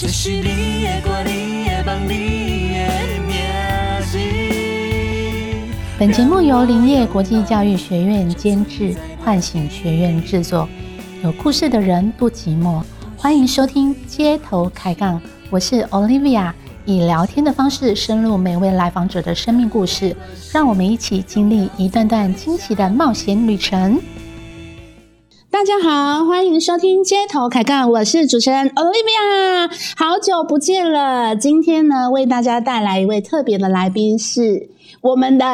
这是你的歌，你的梦，你的名字。本节目由林业国际教育学院监制，唤醒学院制作。有故事的人不寂寞，欢迎收听街头开杠，我是 Olivia，以聊天的方式深入每位来访者的生命故事，让我们一起经历一段段惊奇的冒险旅程。大家好，欢迎收听街头开杠，我是主持人 Olivia，好久不见了。今天呢，为大家带来一位特别的来宾是我们的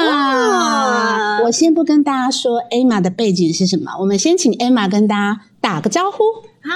Emma。我先不跟大家说 Emma 的背景是什么，我们先请 Emma 跟大家打个招呼。嗨，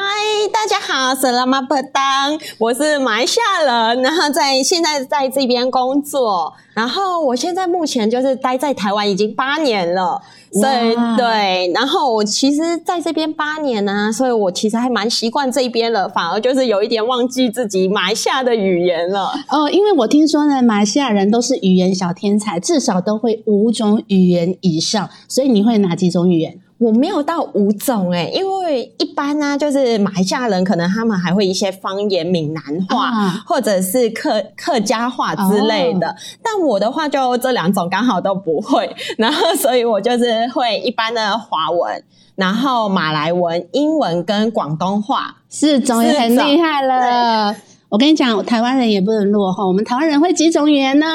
大家好，是拉马布当，我是马来西亚人，然后在现在在这边工作，然后我现在目前就是待在台湾已经八年了，所以对，然后我其实在这边八年呢、所以我其实还蛮习惯这边了，反而就是有一点忘记自己马来西亚的语言了。哦，因为我听说呢，马来西亚人都是语言小天才，至少都会五种语言以上，所以你会哪几种语言？我没有到五种诶、因为一般呢、就是马来西亚人可能他们还会一些方言、闽南话，啊或者是客客家话之类的。哦但我的话就这两种刚好都不会，然后所以我就是会一般的华文，然后马来文、英文跟广东话。四种也很厉害了。我跟你讲，台湾人也不能落后，我们台湾人会几种语言呢？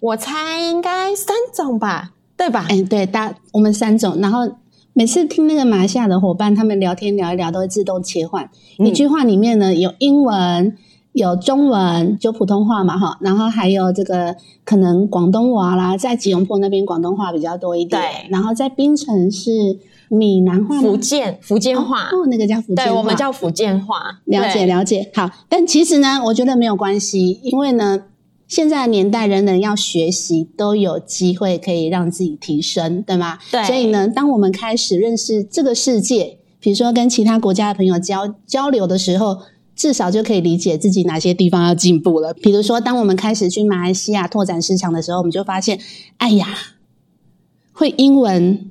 我猜应该三种吧，对吧？哎，对，大我们三种，然后。每次听那个马来西亚的伙伴他们聊天聊一聊，都会自动切换、嗯。一句话里面呢有英文、有中文，就普通话嘛哈，然后还有这个可能广东话啦，在吉隆坡那边广东话比较多一点，对。然后在槟城是闽南话，福建福建话，哦，那个叫福建话，对我们叫福建话。了解对。了解。好，但其实呢，我觉得没有关系，因为呢，现在的年代人人要学习，都有机会可以让自己提升，对吗？对所以呢，当我们开始认识这个世界，比如说跟其他国家的朋友交交流的时候。至少就可以理解自己哪些地方要进步了。比如说，当我们开始去马来西亚拓展市场的时候，我们就发现，哎呀，会英文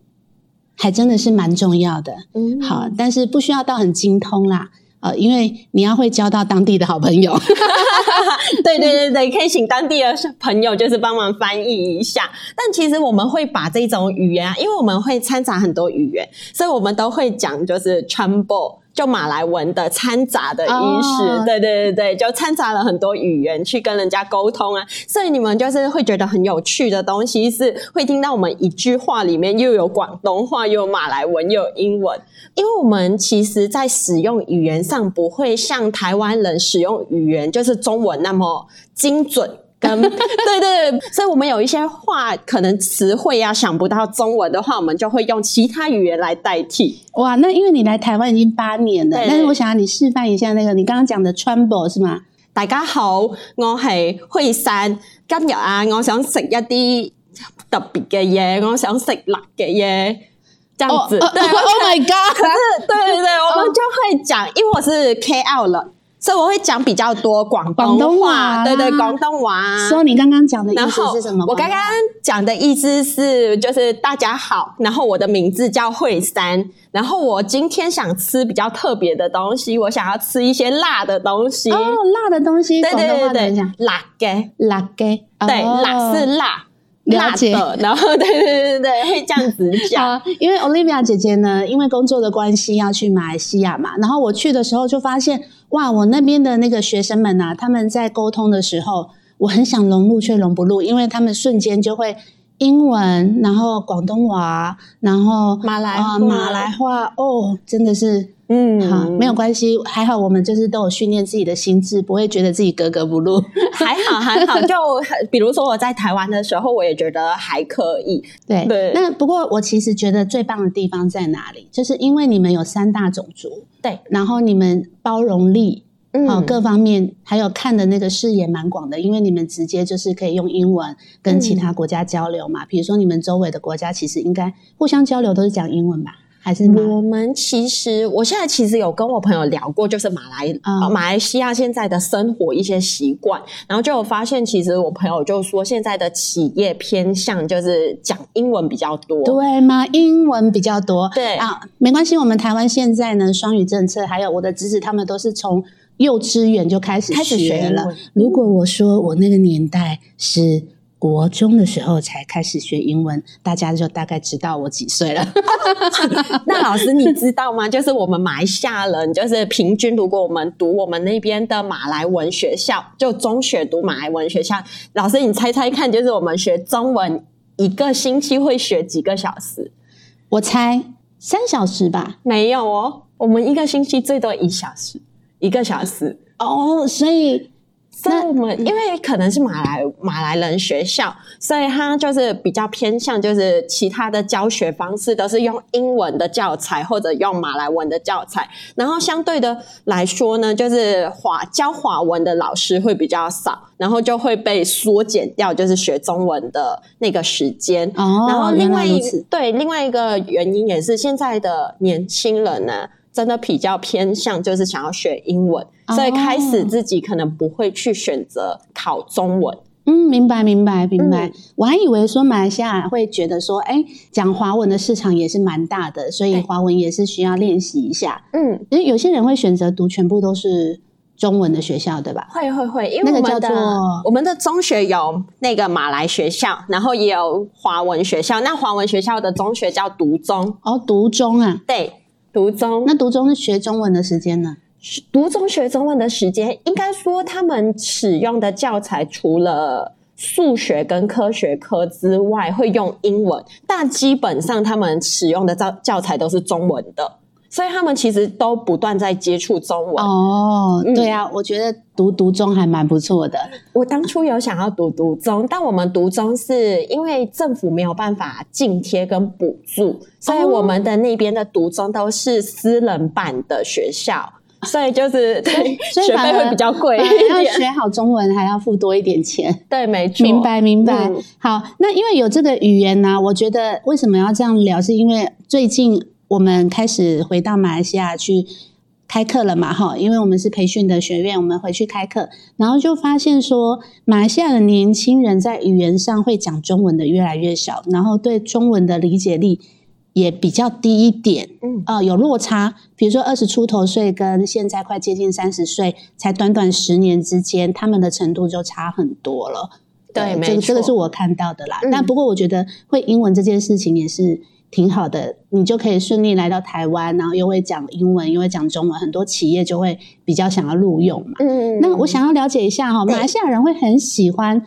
还真的是蛮重要的。嗯好，但是不需要到很精通啦，呃，因为你要会交到当地的好朋友。对对对对，可以请当地的朋友就是帮忙翻译一下。但其实我们会把这种语言啊，因为我们会掺杂很多语言，所以我们都会讲就是 tremble。就马来文的掺杂的意思哦。对对对对，就掺杂了很多语言去跟人家沟通啊，所以你们就是会觉得很有趣的东西是会听到我们一句话里面又有广东话，又有马来文，又有英文，因为我们其实在使用语言上不会像台湾人使用语言就是中文那么精准。跟 对对对，所以我们有一些话可能词汇啊想不到中文的话，我们就会用其他语言来代替。哇，那因为你来台湾已经八年了，但是我想要你示范一下那个你刚刚讲的 tremble 是吗？大家好，我係惠山。今日啊，我想食一啲特別嘅嘢，我想食辣嘅嘢，这样子。對，Oh my God！可是对对对，我们就会讲，因为我是 KL 人，所以我会讲比较多广东话東話話，對對，廣東話。說你刚刚讲的意思是什么？我刚刚讲的意思是，就是大家好，然后我的名字叫惠山，然后我今天想吃比较特别的东西，我想要吃一些辣的东西。哦，辣的东西，對對廣東話對對怎麼講？，辣给，辣嘅，對，哦辣是辣，辣解的，然後對對對對，會這樣子讲。啊，因为 Olivia 姐姐呢，因为工作的关系要去马来西亚嘛，然后我去的时候就发现，哇，我那边的那个学生们呐，他们在沟通的时候，我很想融入却融不入，因为他们瞬间就会英文，然后广东话，然后马来话啊马来话，哦，真的是。嗯好，没有关系，还好我们就是都有训练自己的心智，不会觉得自己格格不入。还好还好，就比如说我在台湾的时候，我也觉得还可以。对，对那不过我其实觉得最棒的地方在哪里？就是因为你们有三大种族，对，然后你们包容力，嗯好、各方面还有看的那个视野蛮广的，因为你们直接就是可以用英文跟其他国家交流嘛。比如说你们周围的国家其实应该互相交流都是讲英文吧？还是？我们其实，我现在其实有跟我朋友聊过，就是马来、啊呃马来西亚现在的生活一些习惯，然后就有发现，其实我朋友就说，现在的企业偏向就是讲英文比较多。对吗？英文比较多。对啊，没关系。我们台湾现在呢，双语政策，还有我的侄子他们都是从幼稚园就开始开始学学了。如果我说我那个年代是国中的时候才开始学英文，大家就大概知道我几岁了。那老师你知道吗？就是我们马来西亚人，就是平均，如果我们读我们那边的马来文学校，就中学读马来文学校，老师你猜猜看，就是我们学中文一个星期会学几个小时？我猜三小时吧。没有哦，我们一个星期最多一小时，一个小时。哦，所以所以我们因为可能是马来马来人学校，所以他就是比较偏向就是其他的教学方式都是用英文的教材或者用马来文的教材，然后相对的来说呢，就是华教华文的老师会比较少，然后就会被缩减掉，就是学中文的那个时间。哦，然后另外对另外一个原因也是现在的年轻人呢，真的比较偏向就是想要学英文，哦所以开始自己可能不会去选择考中文。嗯，明白，明白，明白。嗯我还以为说马来西亚会觉得说，哎，讲华文的市场也是蛮大的，所以对华文也是需要练习一下。嗯，因为有些人会选择读全部都是中文的学校，对吧？会会会，因为我们的中学有那个马来学校，然后也有华文学校。那华文学校的中学叫读中，哦，读中啊，对，读中。那读中是学中文的时间呢？读中学中文的时间，应该说他们使用的教材除了数学跟科学科之外，会用英文，但基本上他们使用的教教材都是中文的，所以他们其实都不断在接触中文。哦，嗯对啊，我觉得读读中还蛮不错的。我当初有想要读读中，但我们读中是因为政府没有办法津贴跟补助，所以我们的那边的读中都是私人办的学校，所以就是对所以学费会比较贵要。学好中文还要付多一点钱。对，没错，明白，明白。嗯好，那因为有这个语言呢、我觉得为什么要这样聊，是因为最近我们开始回到马来西亚去开课了嘛，哈，因为我们是培训的学院，我们回去开课，然后就发现说，马来西亚的年轻人在语言上会讲中文的越来越少，然后对中文的理解力也比较低一点。嗯呃，有落差，比如说二十出头岁跟现在快接近三十岁，才短短十年之间，他们的程度就差很多了。对没这个这个是我看到的啦。嗯但不过我觉得会英文这件事情也是挺好的，你就可以顺利来到台湾，然后又会讲英文，又会讲中文，很多企业就会比较想要录用嘛。嗯那我想要了解一下哈，对马来西亚人会很喜欢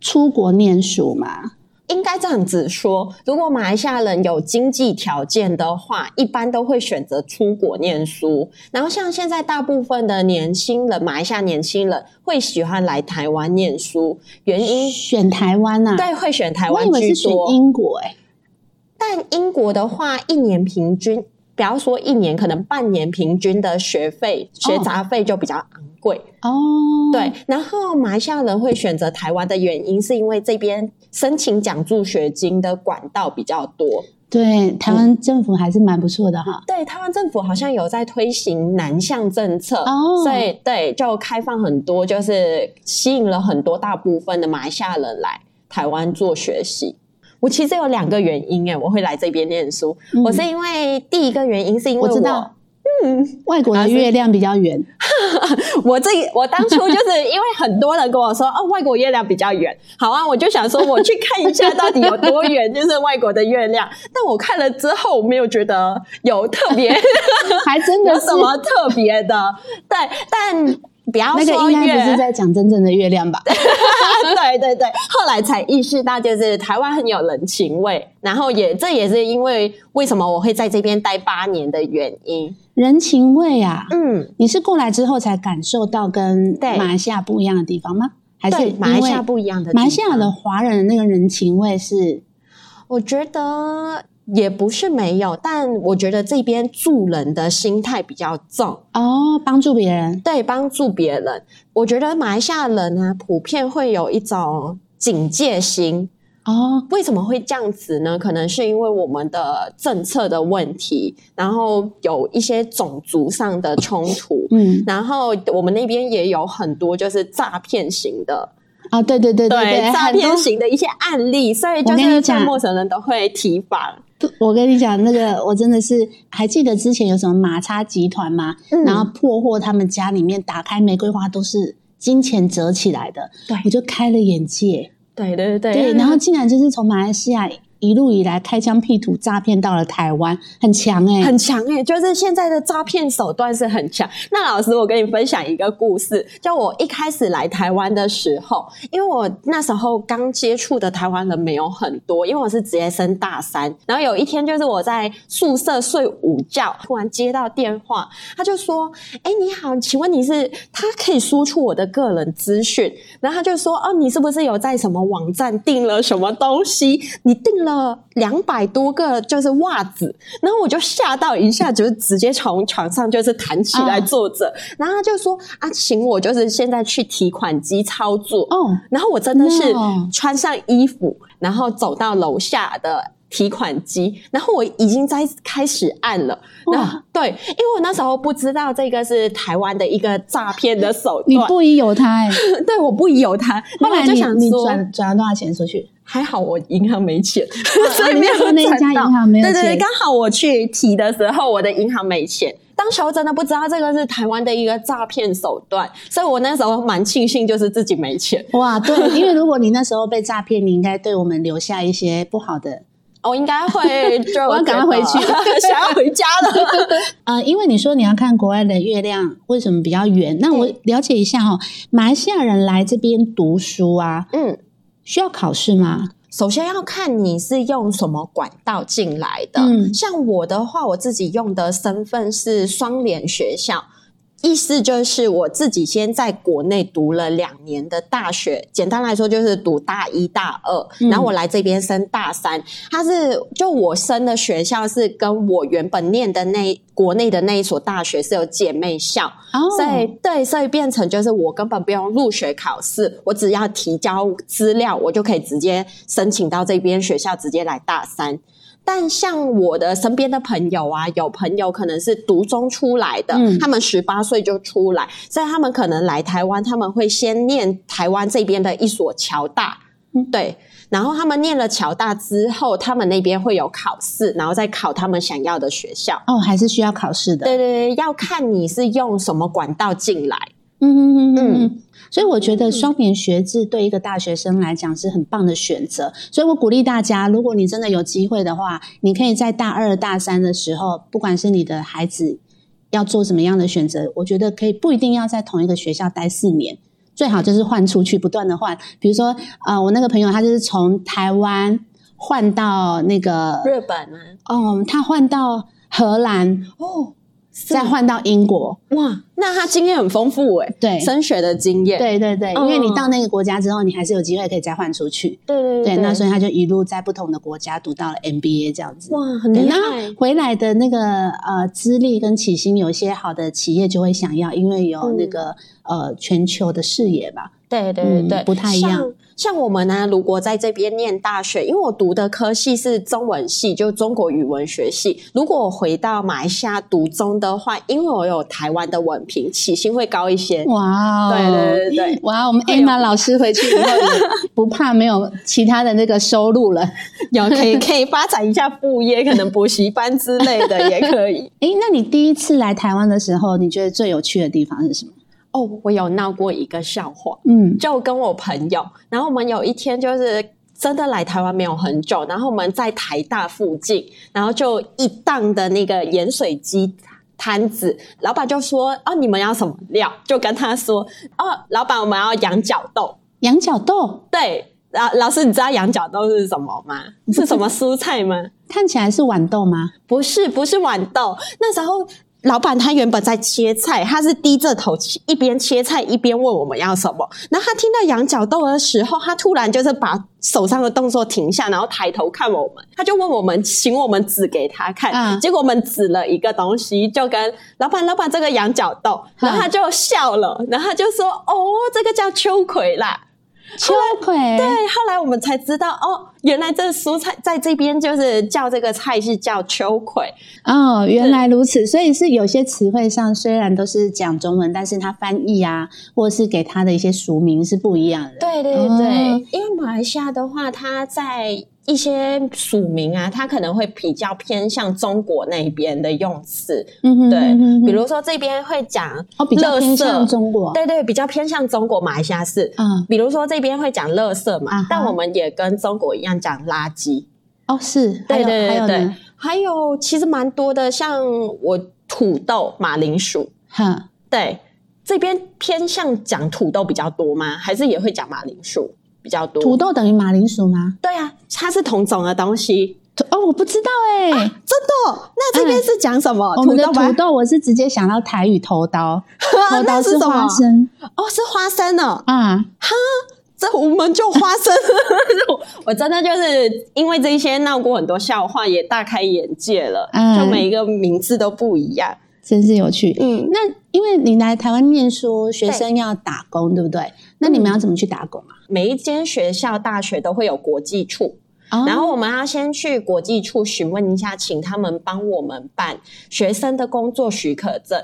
出国念书吗？应该这样子说，如果马来西亚人有经济条件的话，一般都会选择出国念书。然后像现在大部分的年轻人，马来西亚年轻人会喜欢来台湾念书，原因选台湾呐、对会选台我湾以为是选。英国哎、但英国的话，一年平均，不要说一年，可能半年平均的学费、学杂费就比较昂贵。哦，对，然后马来西亚人会选择台湾的原因，是因为这边申请奖助学金的管道比较多。对，台湾政府还是蛮不错的哈。对，台湾政府好像有在推行南向政策，哦所以对就开放很多，就是吸引了很多大部分的马来西亚人来台湾做学习。我其实有两个原因诶，我会来这边念书。嗯我是因为第一个原因是因为我知道，嗯，外国的月亮比较圆，我这我当初就是因为很多人跟我说，哦，外国月亮比较圆，好啊，我就想说我去看一下到底有多远，就是外国的月亮。但我看了之后，我没有觉得有特别还真的是有什么特别的，对，但。不要那个应该不是，在讲真正的月亮吧？对对对，后来才意识到，就是台湾很有人情味，然后也这也是因为为什么我会在这边待八年的原因。人情味啊，嗯，你是过来之后才感受到跟马来西亚不一样的地方吗？还是，马来西亚不一样的地方，马来西亚的华人的那个人情味是我觉得也不是没有，但我觉得这边助人的心态比较重，哦，帮助别人对，帮助别人。我觉得马来西亚人呢，普遍会有一种警戒心。哦，为什么会这样子呢？可能是因为我们的政策的问题，然后有一些种族上的冲突，嗯，然后我们那边也有很多就是诈骗型的，啊，对对对对，诈骗型的一些案例，所以就是对陌生人都会提防。我跟你讲，那个我真的是还记得之前有什么马叉集团吗？嗯然后破获他们家里面打开玫瑰花都是金钱折起来的，对我就开了眼界。对对对对，然后竟然就是从马来西亚一路以来开疆辟土诈骗到了台湾，很强哎、很强哎、就是现在的诈骗手段是很强。那老师，我跟你分享一个故事，就我一开始来台湾的时候，因为我那时候刚接触的台湾人没有很多，因为我是直接升大三。然后有一天，就是我在宿舍睡午觉，突然接到电话，他就说：“哎，你好，请问你是？他可以说出我的个人资讯。”然后他就说：“哦，你是不是有在什么网站订了什么东西？你订了两百多个就是袜子。”然后我就吓到一下，就是直接从床上就是弹起来啊坐着。然后他就说：“啊，请我就是现在去提款机操作。”哦，然后我真的是穿上衣服，然后走到楼下的提款机，然后我已经在开始按了。那对，因为我那时候不知道这个是台湾的一个诈骗的手段，你不疑有他哎、对，我不疑有他。然后来你你想说，转转了多少钱出去？还好我银行没钱，所以没有那家银行没有对对对，刚好我去提的时候，我的银行没钱。当时候真的不知道这个是台湾的一个诈骗手段，所以我那时候蛮庆幸，就是自己没钱。哇，对，因为如果你那时候被诈骗，你应该对我们留下一些不好的。我应该会 就我要赶快回去 想要回家了。呃，因为你说你要看国外的月亮为什么比较圆，那我了解一下哈、哦，马来西亚人来这边读书啊，嗯，需要考试吗？首先要看你是用什么管道进来的。嗯像我的话，我自己用的身份是双联学校。意思就是我自己先在国内读了两年的大学，简单来说就是读大一大二，嗯然后我来这边升大三。它是就我升的学校是跟我原本念的那国内的那一所大学是有姐妹校，哦所以对，所以变成就是我根本不用入学考试，我只要提交资料，我就可以直接申请到这边学校，直接来大三。但像我的身边的朋友啊，有朋友可能是读中出来的，嗯他们十八岁就出来，所以他们可能来台湾，他们会先念台湾这边的一所侨大，嗯对，然后他们念了侨大之后，他们那边会有考试，然后再考他们想要的学校。哦，还是需要考试的。对对对，要看你是用什么管道进来。嗯嗯嗯嗯嗯嗯。所以我觉得双年学制对一个大学生来讲是很棒的选择，所以我鼓励大家，如果你真的有机会的话，你可以在大二、大三的时候，不管是你的孩子要做什么样的选择，我觉得可以不一定要在同一个学校待四年，最好就是换出去，不断的换。比如说，呃，我那个朋友他就是从台湾换到那个，日本啊，哦，他换到荷兰，哦，再换到英国。哇，那他经验很丰富哎，对。升学的经验，对对对，因为你嗯到那个国家之后，你还是有机会可以再换出去。对对对，那所以他就一路在不同的国家读到了 MBA 这样子。哇，很对，厉那害，回来的那个呃资历跟起薪，有一些好的企业就会想要，因为有那个、呃全球的视野吧。对对对对，嗯不太一样像。我们呢，如果在这边念大学，因为我读的科系是中文系，就中国语文学系。如果我回到马来西亚读中的话，因为我有台湾的文凭，起薪会高一些。哇哦，对对对对哇，我们 Emma 老师回去以后也不怕没有其他的那个收入了。有可以可以发展一下副业，可能补习班之类的也可以。诶，那你第一次来台湾的时候，你觉得最有趣的地方是什么？哦，我有闹过一个笑话，嗯，就跟我朋友，然后我们有一天就是真的来台湾没有很久，然后我们在台大附近，然后就一档的那个盐水鸡摊子，老板就说：“哦，你们要什么料？”就跟他说：“哦，老板，我们要羊角豆。羊角豆”对，老老师，你知道羊角豆是什么吗？是什么蔬菜吗？看起来是豌豆吗？不是，不是豌豆。那时候老板他原本在切菜，他是低着头一边切菜一边问我们要什么。然后他听到羊角豆的时候，他突然就是把手上的动作停下，然后抬头看我们，他就问我们，请我们指给他看。嗯结果我们指了一个东西，就跟老板，老板这个羊角豆，然后他就笑了，然后他就说：“哦，这个叫秋葵啦。”秋葵。对，后来我们才知道哦，原来这蔬菜在这边就是叫这个菜是叫秋葵。哦，原来如此，所以是有些词汇上虽然都是讲中文，但是它翻译啊，或者是给它的一些俗名是不一样的。对对对，哦因为马来西亚的话，它在一些署名啊，它可能会比较偏向中国那边的用词。嗯哼对，比如说这边会讲哦，比较垃偏向中国。对对，比较偏向中国马来西亚是。嗯，比如说这边会讲垃圾嘛，啊但我们也跟中国一样讲垃圾。哦，是，还对有对对对还有呢，，还有其实蛮多的，像我土豆、马铃薯，哈，对，这边偏向讲土豆比较多吗？还是也会讲马铃薯比较多？土豆等于马铃薯吗？对啊，它是同种的东西。哦，我不知道哎、真的？那这边是讲什么？我们的土豆，我是直接想到台语头刀，头 刀那是什么花生哦，是花生哦。啊，这我们就花生，我真的就是因为这些闹过很多笑话，也大开眼界了。嗯就每一个名字都不一样。真是有趣。嗯，那因为你来台湾念书，学生要打工，对不对？那你们要怎么去打工啊？每一间学校、大学都会有国际处，哦然后我们要先去国际处询问一下，请他们帮我们办学生的工作许可证。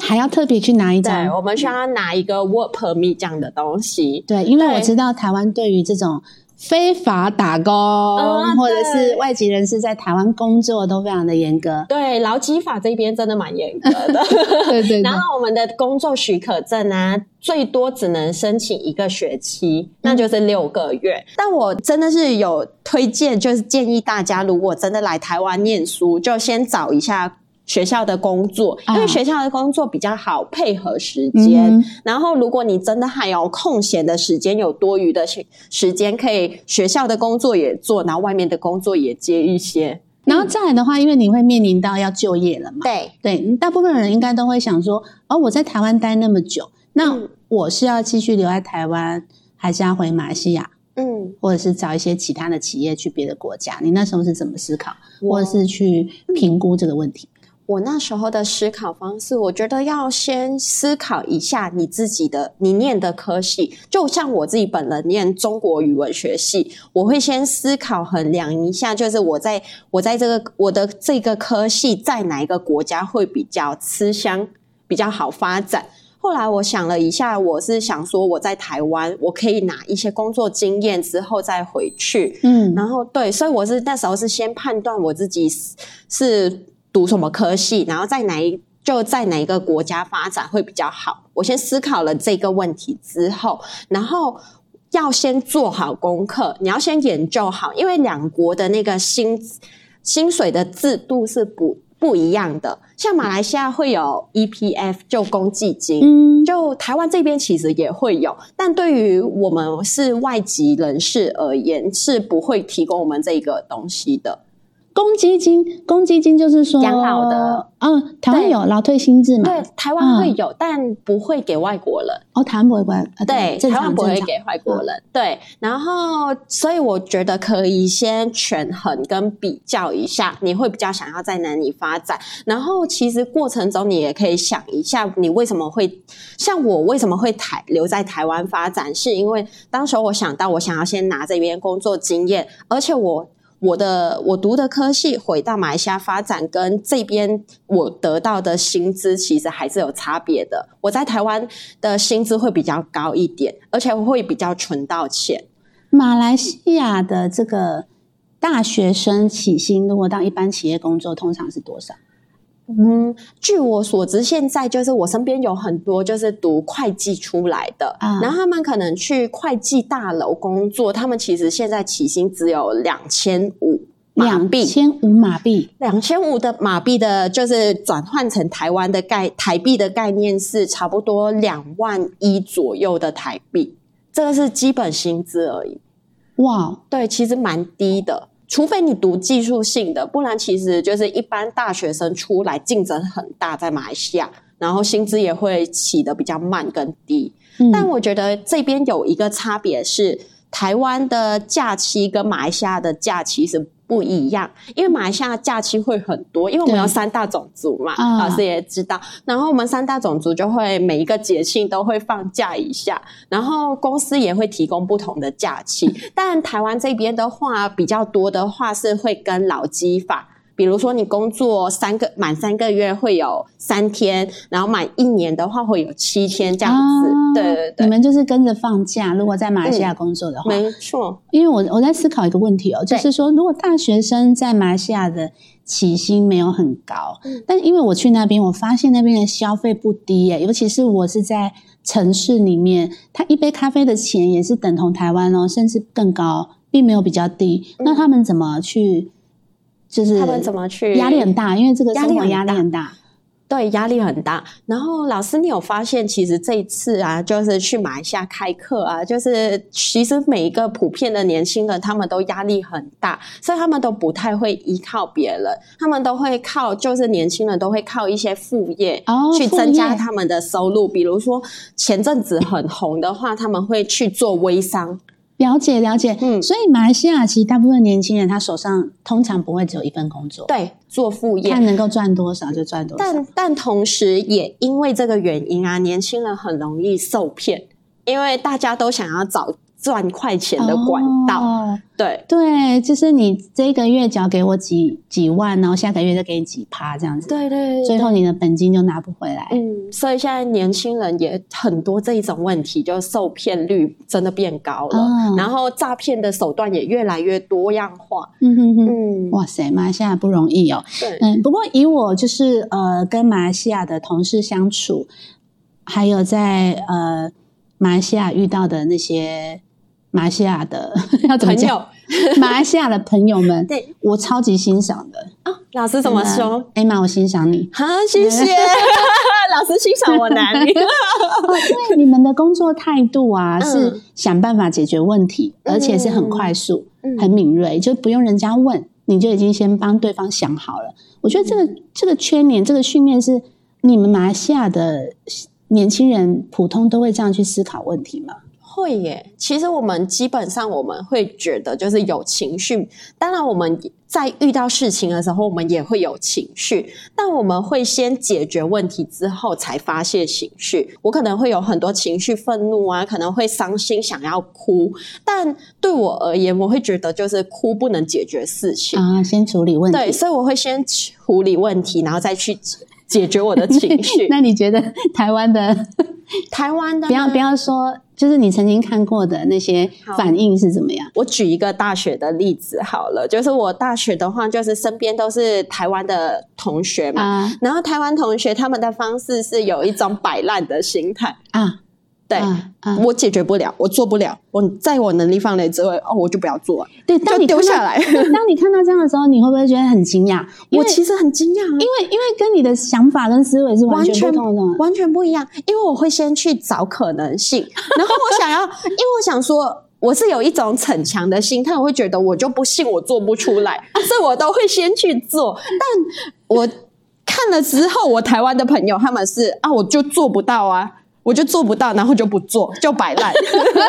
还要特别去拿一对，张。我们需要拿一个 work permit 这样的东西。对，因为我知道台湾对于这种非法打工、嗯或者是外籍人士在台湾工作都非常的严格。对，劳基法这边真的蛮严格的。对对对然后我们的工作许可证啊，最多只能申请一个学期，那就是六个月。但我真的是有推荐，就是建议大家，如果真的来台湾念书，就先找一下。学校的工作，因为啊学校的工作比较好配合时间。嗯然后，如果你真的还有空闲的时间，有多余的时时间，可以学校的工作也做，然后外面的工作也接一些。然后再来的话，因为你会面临到要就业了嘛，对，对，大部分人应该都会想说，哦，我在台湾待那么久，那嗯我是要继续留在台湾，还是要回马来西亚，嗯，或者是找一些其他的企业去别的国家？你那时候是怎么思考，或者是去评估这个问题？我那时候的思考方式，我觉得要先思考一下你自己的你念的科系。就像我自己本人念中国语文学系，我会先思考衡量一下，就是我在我在这个我的这个科系在哪一个国家会比较吃香，比较好发展。后来我想了一下，我是想说我在台湾，我可以拿一些工作经验之后再回去。嗯，然后对，所以我是那时候是先判断我自己是是读什么科系，然后在哪一就在哪一个国家发展会比较好。我先思考了这个问题之后，然后要先做好功课，你要先研究好，因为两国的那个薪薪水的制度是不不一样的。像马来西亚会有 EPF 就公积金，嗯，就台湾这边其实也会有，但对于我们是外籍人士而言，是不会提供我们这个东西的。公积金，公积金就是说养老的，嗯，台湾有劳退薪制嘛？对，台湾会有，但不会给外国人。哦，台湾不会管，呃对，台湾不会给外国人。对，然后所以我觉得可以先权衡跟比较一下，你会比较想要在哪里发展。然后其实过程中你也可以想一下，你为什么会像我为什么会台留在台湾发展，是因为当时我想到我想要先拿这边工作经验，而且我。我的我读的科系回到马来西亚发展，跟这边我得到的薪资其实还是有差别的。我在台湾的薪资会比较高一点，而且会比较存到钱。马来西亚的这个大学生起薪，如果到一般企业工作，通常是多少？嗯，据我所知，现在就是我身边有很多就是读会计出来的，啊然后他们可能去会计大楼工作，他们其实现在起薪只有两千五马两币，千五马币，两千五的马币的，就是转换成台湾的概台币的概念是差不多两万一左右的台币，这个是基本薪资而已。哇，对，其实蛮低的，除非你读技术性的，不然其实就是一般大学生出来竞争很大，在马来西亚，然后薪资也会起的比较慢跟低。嗯但我觉得这边有一个差别是，台湾的假期跟马来西亚的假期是不一样，因为马来西亚假期会很多，因为我们有三大种族嘛，啊老师也知道。然后我们三大种族就会每一个节庆都会放假一下，然后公司也会提供不同的假期。但台湾这边的话，比较多的话是会跟劳基法。比如说，你工作三个满三个月会有三天，然后满一年的话会有七天这样子。啊对对对，你们就是跟着放假。如果在马来西亚工作的话，没错。因为我我在思考一个问题哦，就是说，如果大学生在马来西亚的起薪没有很高，嗯但因为我去那边，我发现那边的消费不低耶，尤其是我是在城市里面，他一杯咖啡的钱也是等同台湾哦，甚至更高，并没有比较低。那他们怎么去？就是嗯他们怎么去压力很大，因为这个生活压压力很力很大。对，压力很大。然后老师，你有发现，其实这一次啊，就是去马来西亚开课啊，就是其实每一个普遍的年轻人，他们都压力很大，所以他们都不太会依靠别人，他们都会靠，就是年轻人都会靠一些副业哦去增加他们的收入。比如说前阵子很红的话，他们会去做微商。了解了解，嗯。所以马来西亚其实大部分年轻人他手上通常不会只有一份工作，，对，做副业。看，能够赚多少就赚多少。但但同时也因为这个原因啊，年轻人很容易受骗，因为大家都想要找赚快钱的管道。哦对对，就是你这个月缴给我几几万，然后下个月就给你几趴这样子，对对最后你的本金就拿不回来。嗯，所以现在年轻人也很多这一种问题，就受骗率真的变高了，哦然后诈骗的手段也越来越多样化。嗯哼哼，嗯，哇塞，马来西亚不容易哦。对，嗯，不过以我就是呃跟马来西亚的同事相处，还有在呃马来西亚遇到的那些马来西亚的 要怎么讲？朋友马来西亚的朋友们，对我超级欣赏的。啊，老师怎么说？艾玛，我欣赏你。好，谢谢 老师欣赏我哪里？哦，因为你们的工作态度啊，嗯是想办法解决问题，嗯而且是很快速、嗯很敏锐，就不用人家问，你就已经先帮对方想好了。我觉得这个、嗯这个圈年这个训练是你们马来西亚的年轻人普通都会这样去思考问题吗？会耶，其实我们基本上我们会觉得就是有情绪，当然我们在遇到事情的时候，我们也会有情绪，但我们会先解决问题之后才发泄情绪。我可能会有很多情绪，愤怒啊，可能会伤心，想要哭，但对我而言，我会觉得就是哭不能解决事情，啊，先处理问题。对，所以我会先处理问题，然后再去解决我的情绪。那你觉得台湾的 台湾的不要不要说，就是你曾经看过的那些反应是怎么样？我举一个大学的例子好了，就是我大学的话，就是身边都是台湾的同学嘛，啊。然后台湾同学他们的方式是有一种摆烂的心态，啊，对、我解决不了，我做不了，我在我能力范围之外，哦，我就不要做了，对，当就你丢下来。当你看到这样的时候，你会不会觉得很惊讶？我其实很惊讶啊，因为因为跟你的想法跟思维是完全完全不同的。完全不一样，因为我会先去找可能性，然后我想要，因为我想说。我是有一种逞强的心态，我会觉得我就不信我做不出来，所以我都会先去做。但我看了之后，我台湾的朋友他们是啊，我就做不到啊，我就做不到，然后就不做，就摆烂。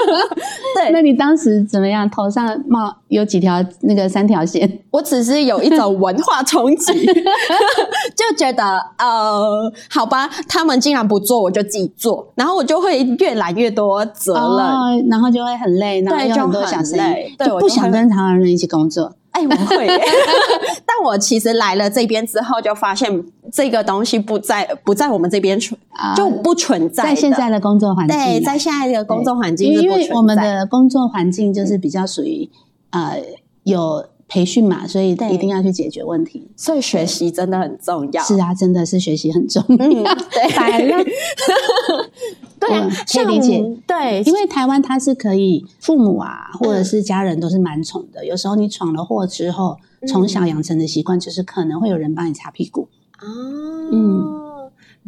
对，那你当时怎么样？头上冒有几条那个三条线？我只是有一种文化冲击，就觉得呃，好吧，他们竟然不做，我就自己做，然后我就会越来越多责任。哦，然后就会很累，然后就很多小声很累，就不想跟台湾人一起工作。哎，我会，但我其实来了这边之后，就发现这个东西不在不在我们这边存，啊。就不存在的。在现在的工作环境。啊，对，在现在的工作环境因为我们的工作环境就是比较属于呃有培训嘛，所以对一定要去解决问题。所以学习真的很重要。是啊，真的是学习很重嗯，要。对，对啊，可以像理解我对，因为台湾它是可以父母啊，或嗯者是家人都是蛮宠的。有时候你闯了祸之后，从小养成的习惯就是可能会有人帮你擦屁股。啊，嗯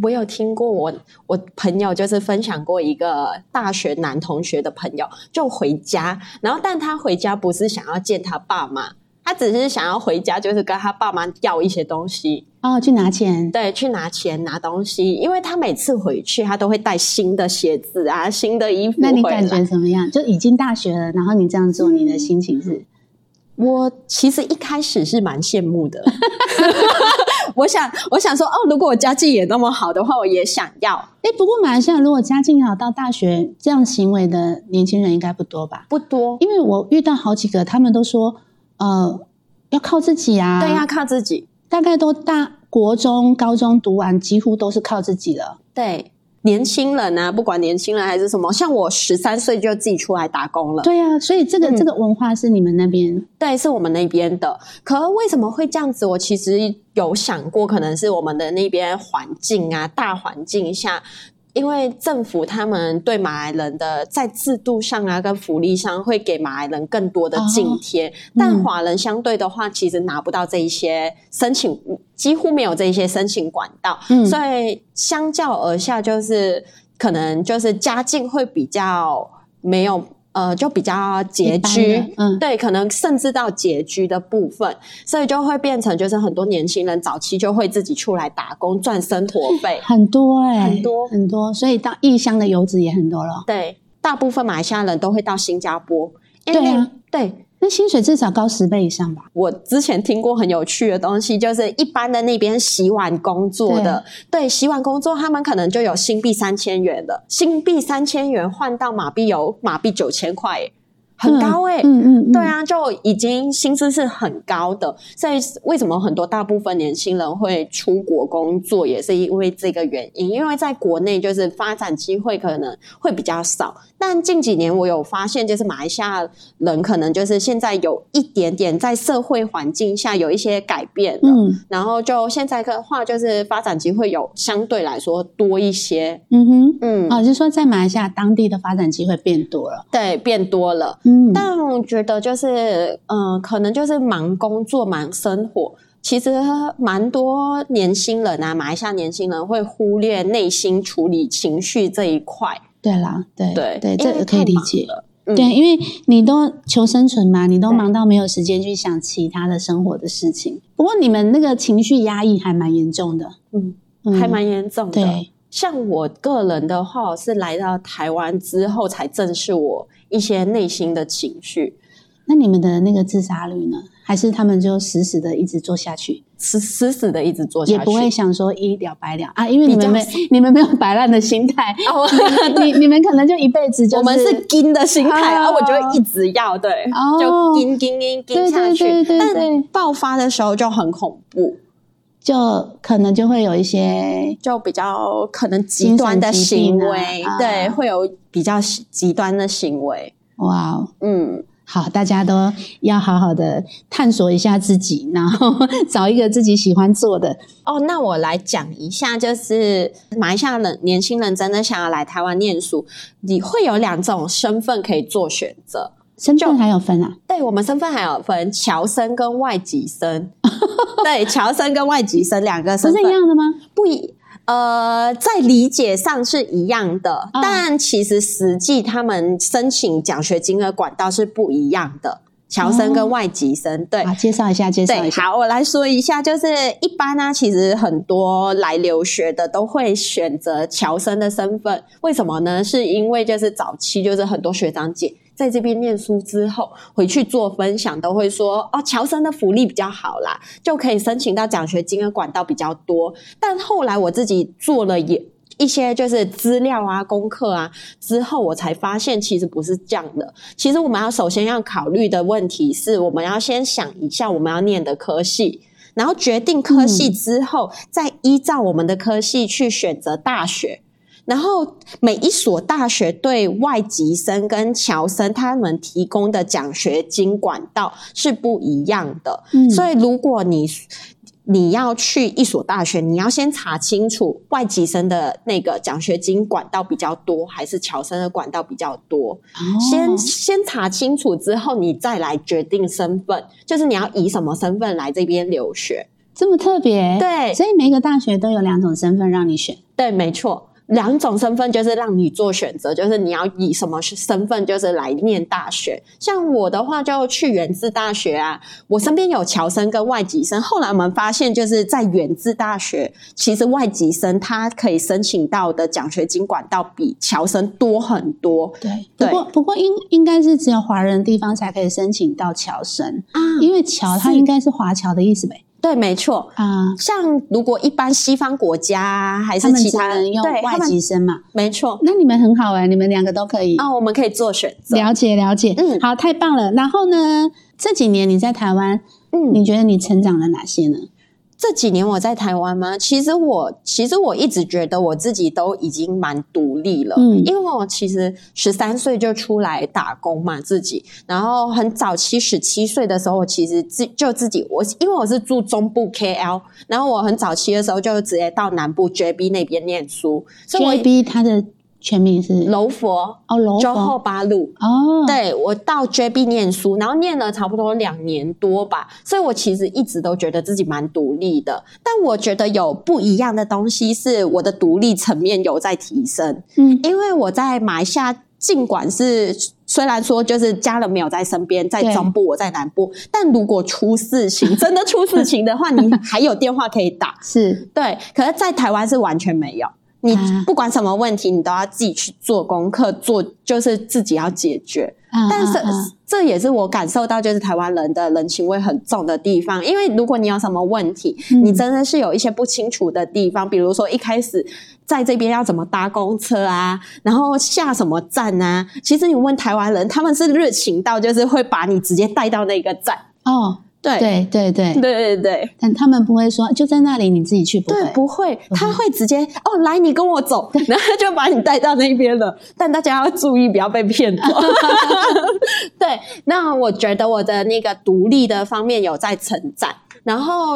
我有听过我我朋友就是分享过一个大学男同学的朋友，就回家，然后但他回家不是想要见他爸妈，他只是想要回家，就是跟他爸妈要一些东西，哦，去拿钱。对，去拿钱拿东西，因为他每次回去他都会带新的鞋子啊、新的衣服。那你感觉怎么样？就已经大学了，然后你这样做，你的心情是？我其实一开始是蛮羡慕的，我想，我想说，哦，如果我家境也那么好的话，我也想要。哎，不过马来西亚如果家境好到大学这样行为的年轻人应该不多吧？不多，因为我遇到好几个，他们都说，呃，要靠自己啊，对，要靠自己。大概都大国中、高中读完，几乎都是靠自己了。对。年轻人啊，不管年轻人还是什么，像我十三岁就自己出来打工了。对啊，所以这个这个文化是你们那边，对，是我们那边的。可为什么会这样子？我其实有想过，可能是我们的那边环境啊，大环境下。因为政府他们对马来人的在制度上啊，跟福利上会给马来人更多的津贴，但华人相对的话，其实拿不到这一些申请，几乎没有这一些申请管道，所以相较而下，就是可能就是家境会比较没有。呃，就比较拮据，嗯，对，可能甚至到拮据的部分，所以就会变成就是很多年轻人早期就会自己出来打工赚生活 费，很多哎，很多很多，所以到异乡的游子也很多了。对，大部分马来西亚人都会到新加坡，对啊，对。那薪水至少高十倍以上吧？我之前听过很有趣的东西，就是一般的那边洗碗工作的，对洗碗工作，他们可能就有新币三千元的，新币三千元换到马币有马币九千块。很高哎，嗯嗯，对啊，就已经薪资是很高的，所以为什么很多大部分年轻人会出国工作，也是因为这个原因。因为在国内就是发展机会可能会比较少，但近几年我有发现，就是马来西亚人可能就是现在有一点点在社会环境下有一些改变了，嗯，然后就现在的话，就是发展机会有相对来说多一些，嗯哼，嗯，哦，就是说在马来西亚当地的发展机会变多了，对，变多了。但我觉得就是，嗯，可能就是忙工作、忙生活，其实蛮多年轻人啊，马来西亚年轻人会忽略内心处理情绪这一块。对啦，对对对，这个可以理解。对，因为你都求生存嘛，你都忙到没有时间去想其他的生活的事情。不过你们那个情绪压抑还蛮严重的，嗯，还蛮严重的。对，像我个人的话，是来到台湾之后才正视我。一些内心的情绪，那你们的那个自杀率呢？还是他们就死死的一直做下去，死死死的一直做下去，也不会想说一了百了啊？因为你们没你们没有摆烂的心态，你你们可能就一辈子就我们是盯的心态啊，我就会一直要对，就盯盯盯盯下去，但爆发的时候就很恐怖。就可能就会有一些，就比较可能极端的行为，对，会有比较极端的行为。哇，嗯，好，大家都要好好的探索一下自己，然后 找一个自己喜欢做的。哦，那我来讲一下，就是马来西亚人年轻人真的想要来台湾念书，你会有两种身份可以做选择。身份还有分啊？对我们身份还有分侨生跟外籍生。对，侨生跟外籍生两个身份是一样的吗？不一，呃，在理解上是一样的，但其实实际他们申请奖学金的管道是不一样的。侨生跟外籍生，对，介绍一下，介绍一下。好，我来说一下，就是一般呢，其实很多来留学的都会选择侨生的身份，为什么呢？是因为就是早期就是很多学长姐。在这边念书之后，回去做分享都会说哦，侨生的福利比较好啦，就可以申请到奖学金的管道比较多。但后来我自己做了也一些就是资料啊、功课啊之后，我才发现其实不是这样的。其实我们要首先要考虑的问题是，我们要先想一下我们要念的科系，然后决定科系之后，再依照我们的科系去选择大学。然后每一所大学对外籍生跟侨生他们提供的奖学金管道是不一样的，所以如果你你要去一所大学，你要先查清楚外籍生的那个奖学金管道比较多，还是侨生的管道比较多。先先查清楚之后，你再来决定身份，就是你要以什么身份来这边留学。这么特别？对，所以每个大学都有两种身份让你选。对，没错。两种身份就是让你做选择，就是你要以什么身份就是来念大学。像我的话就去源自大学啊，我身边有侨生跟外籍生。后来我们发现，就是在源自大学，其实外籍生他可以申请到的奖学金管道比侨生多很多。对，对不过不过应应该是只有华人的地方才可以申请到侨生，啊因为侨它应该是华侨的意思呗对，没错。啊，像如果一般西方国家啊还是其他人用外籍生嘛。没错那你们很好哎、你们两个都可以。啊，我们可以做选择。了解了解，嗯好，太棒了。然后呢，这几年你在台湾，嗯你觉得你成长了哪些呢？这几年我在台湾吗？其实我其实我一直觉得我自己都已经蛮独立了，嗯因为我其实十三岁就出来打工嘛，自己，然后很早期十七岁的时候，我其实自就自己我因为我是住中部 KL，然后我很早期的时候就直接到南部 JB 那边念书，所以 JB 它的全名是柔佛哦柔周后佛八路。哦，对我到 JB 念书，然后念了差不多两年多吧，所以我其实一直都觉得自己蛮独立的。但我觉得有不一样的东西，是我的独立层面有在提升。嗯因为我在马来西亚，尽管是虽然说就是家人没有在身边，在中部，我在南部，但如果出事情，真的出事情的话，你还有电话可以打。是对，可是，在台湾是完全没有。你啊不管什么问题，你都要自己去做功课，做就是自己要解决。啊但是这也是我感受到，就是台湾人的人情味很重的地方。因为如果你有什么问题，嗯你真的是有一些不清楚的地方，比如说一开始在这边要怎么搭公车啊，然后下什么站啊，其实你问台湾人，他们是热情到就是会把你直接带到那个站。哦，对。对对对。对对对。但他们不会说就在那里，你自己去，不对，会不会，他会直接哦，来，你跟我走，然后就把你带到那边了。但大家要注意，不要被骗走。对，那我觉得我的那个独立的方面有在成长，然后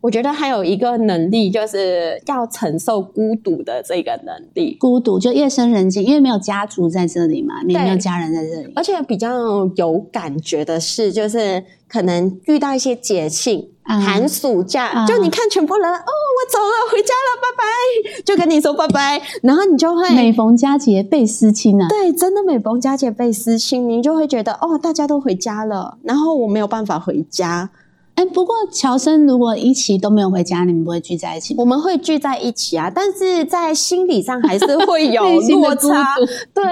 我觉得还有一个能力，就是要承受孤独的这个能力。孤独，就夜深人静，因为没有家族在这里嘛，也没有家人在这里。而且比较有感觉的是，就是可能遇到一些节庆、啊寒暑假，啊就你看全部人哦，我走了，回家了，拜拜，就跟你说拜拜，然后你就会每逢佳节倍思亲啊！对，真的每逢佳节倍思亲，你就会觉得哦，大家都回家了，然后我没有办法回家，哎，不过乔生如果一起都没有回家，你们不会聚在一起吗？我们会聚在一起啊，但是在心理上还 是会有落差。对，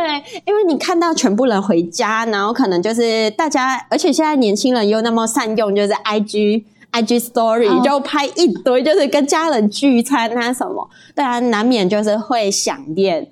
因为你看到全部人回家，然后可能就是大家，而且现在年轻人又那么善用，就是 IG。IG Story 哦就拍一堆，就是跟家人聚餐啊什么，对啊，难免就是会想念，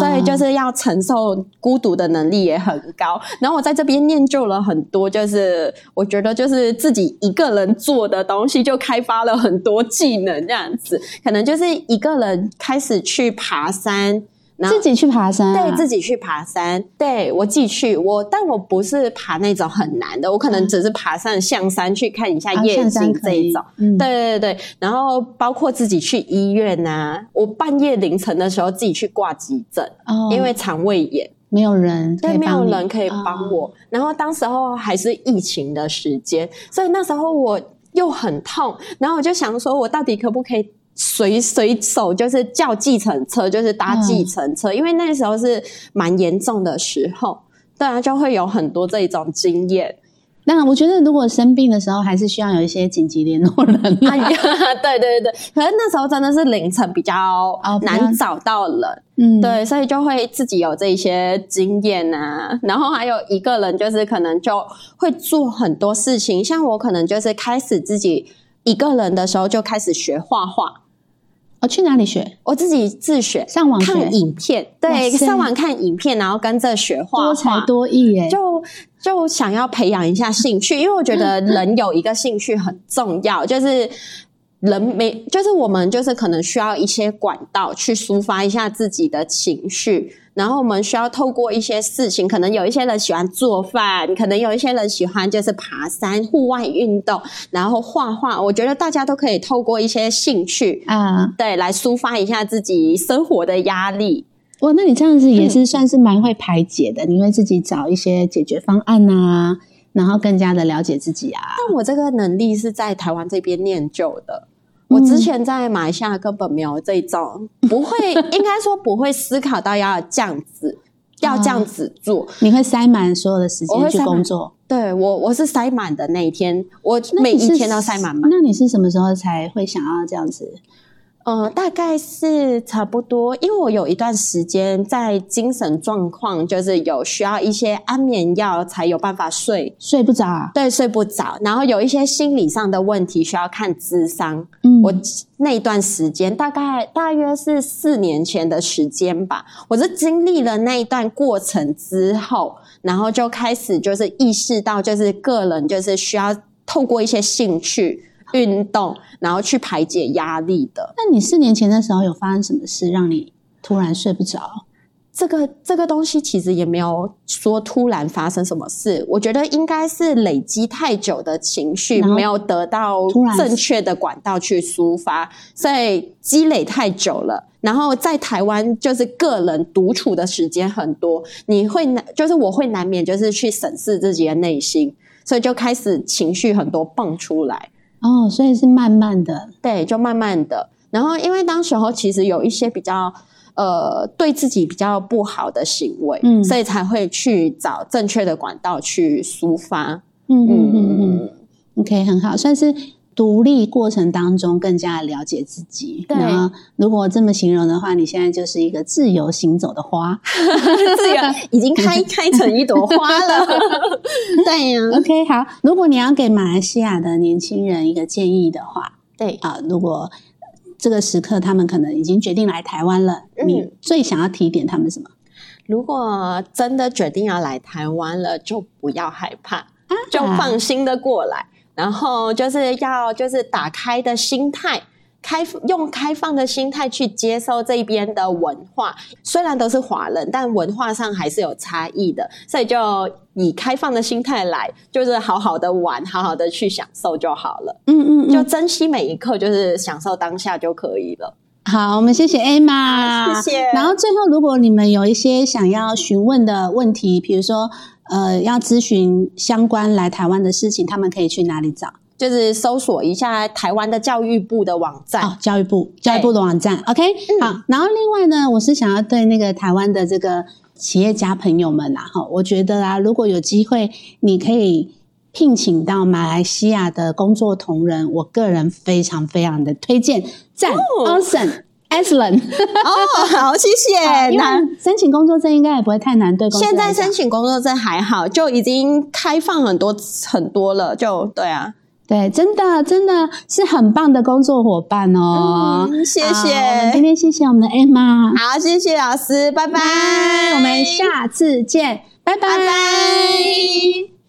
所以就是要承受孤独的能力也很高。然后我在这边念旧了很多，就是我觉得就是自己一个人做的东西，就开发了很多技能，这样子，可能就是一个人开始去爬山。自己去爬山、啊，对自己去爬山，对我自己去，我但我不是爬那种很难的，我可能只是爬上象山去看一下啊夜景这一种。嗯对对对，然后包括自己去医院呐、我半夜凌晨的时候自己去挂急诊，哦，因为肠胃炎，没有人可对，没有人可以帮我。然后当时候还是疫情的时间，所以那时候我又很痛，然后我就想说，我到底可不可以？随随手就是叫计程车，就是搭计程车，因为那时候是蛮严重的时候，对啊，就会有很多这种经验。那我觉得，如果生病的时候，还是需要有一些紧急联络人、啊。哎 呀，对对对，可是那时候真的是凌晨比较难找到人，嗯，对，所以就会自己有这一些经验啊，然后还有一个人就是可能就会做很多事情，像我可能就是开始自己一个人的时候就开始学画画，我、去哪里学？我自己自学。上网看影片，对，上网看影片，然后跟着学画多才，多艺耶！就就想要培养一下兴趣，因为我觉得人有一个兴趣很重要，就是人没，就是我们就是可能需要一些管道去抒发一下自己的情绪，然后我们需要透过一些事情，可能有一些人喜欢做饭，可能有一些人喜欢就是爬山、户外运动，然后画画，我觉得大家都可以透过一些兴趣。啊，对，来抒发一下自己生活的压力。哇，那你这样子也嗯是算是蛮会排解的，你会自己找一些解决方案啊，然后更加的了解自己啊。但我这个能力是在台湾这边练就的。我之前在马来西亚根本没有这种，不会，应该说不会思考到要这样子，要这样子做。你会塞满所有的时间去工作，对我，我是塞满的那一天，我每一天都塞满满。那你是什么时候才会想要这样子？呃，大概是差不多，因为我有一段时间在精神状况，就是有需要一些安眠药才有办法睡，睡不着啊？对，睡不着，然后有一些心理上的问题需要看智商。嗯我那一段时间大概大约是四年前的时间吧，我是经历了那一段过程之后，然后就开始就是意识到，就是个人就是需要透过一些兴趣、运动，然后去排解压力的。那你四年前的时候有发生什么事让你突然睡不着？这个这个东西其实也没有说突然发生什么事，我觉得应该是累积太久的情绪没有得到正确的管道去抒发，所以积累太久了。然后在台湾就是个人独处的时间很多，你会难，就是我会难免就是去审视自己的内心，所以就开始情绪很多蹦出来。哦，所以是慢慢的，对，就慢慢的。然后因为当时候其实有一些比较呃对自己比较不好的行为，嗯。所以才会去找正确的管道去抒发。嗯嗯嗯嗯，OK，很好，算是独立过程当中更加了解自己。对然后如果这么形容的话，你现在就是一个自由行走的花。自由已经开开成一朵花了。对呀、OK，好，如果你要给马来西亚的年轻人一个建议的话，对，啊、如果这个时刻他们可能已经决定来台湾了，嗯你最想要提点他们什么？如果真的决定要来台湾了，就不要害怕，就放心的过来。然后就是要就是打开的心态，开用开放的心态去接受这边的文化。虽然都是华人，但文化上还是有差异的，所以就以开放的心态来，就是好好的玩，好好的去享受就好了。嗯嗯就珍惜每一刻，就是享受当下就可以了。好，我们谢谢 Emma，谢谢然后最后，如果你们有一些想要询问的问题，比如说呃要咨询相关来台湾的事情，他们可以去哪里找？就是搜索一下台湾的教育部的网站。哦，教育部教育部的网站，OK，、好。嗯然后另外呢，我是想要对那个台湾的这个企业家朋友们啊，哈，我觉得啊，如果有机会，你可以聘请到马来西亚的工作同仁，我个人非常非常的推荐，赞、awesome。Excellent，哦，好，谢谢。那申请工作证应该也不会太难，对公司现在申请工作证还好，就已经开放很多很多了，就对啊。对，真的真的是很棒的工作伙伴哦。嗯谢谢好我们今天谢谢我们的 Emma，好，谢谢老师，拜拜。拜，我们下次见，拜拜拜拜。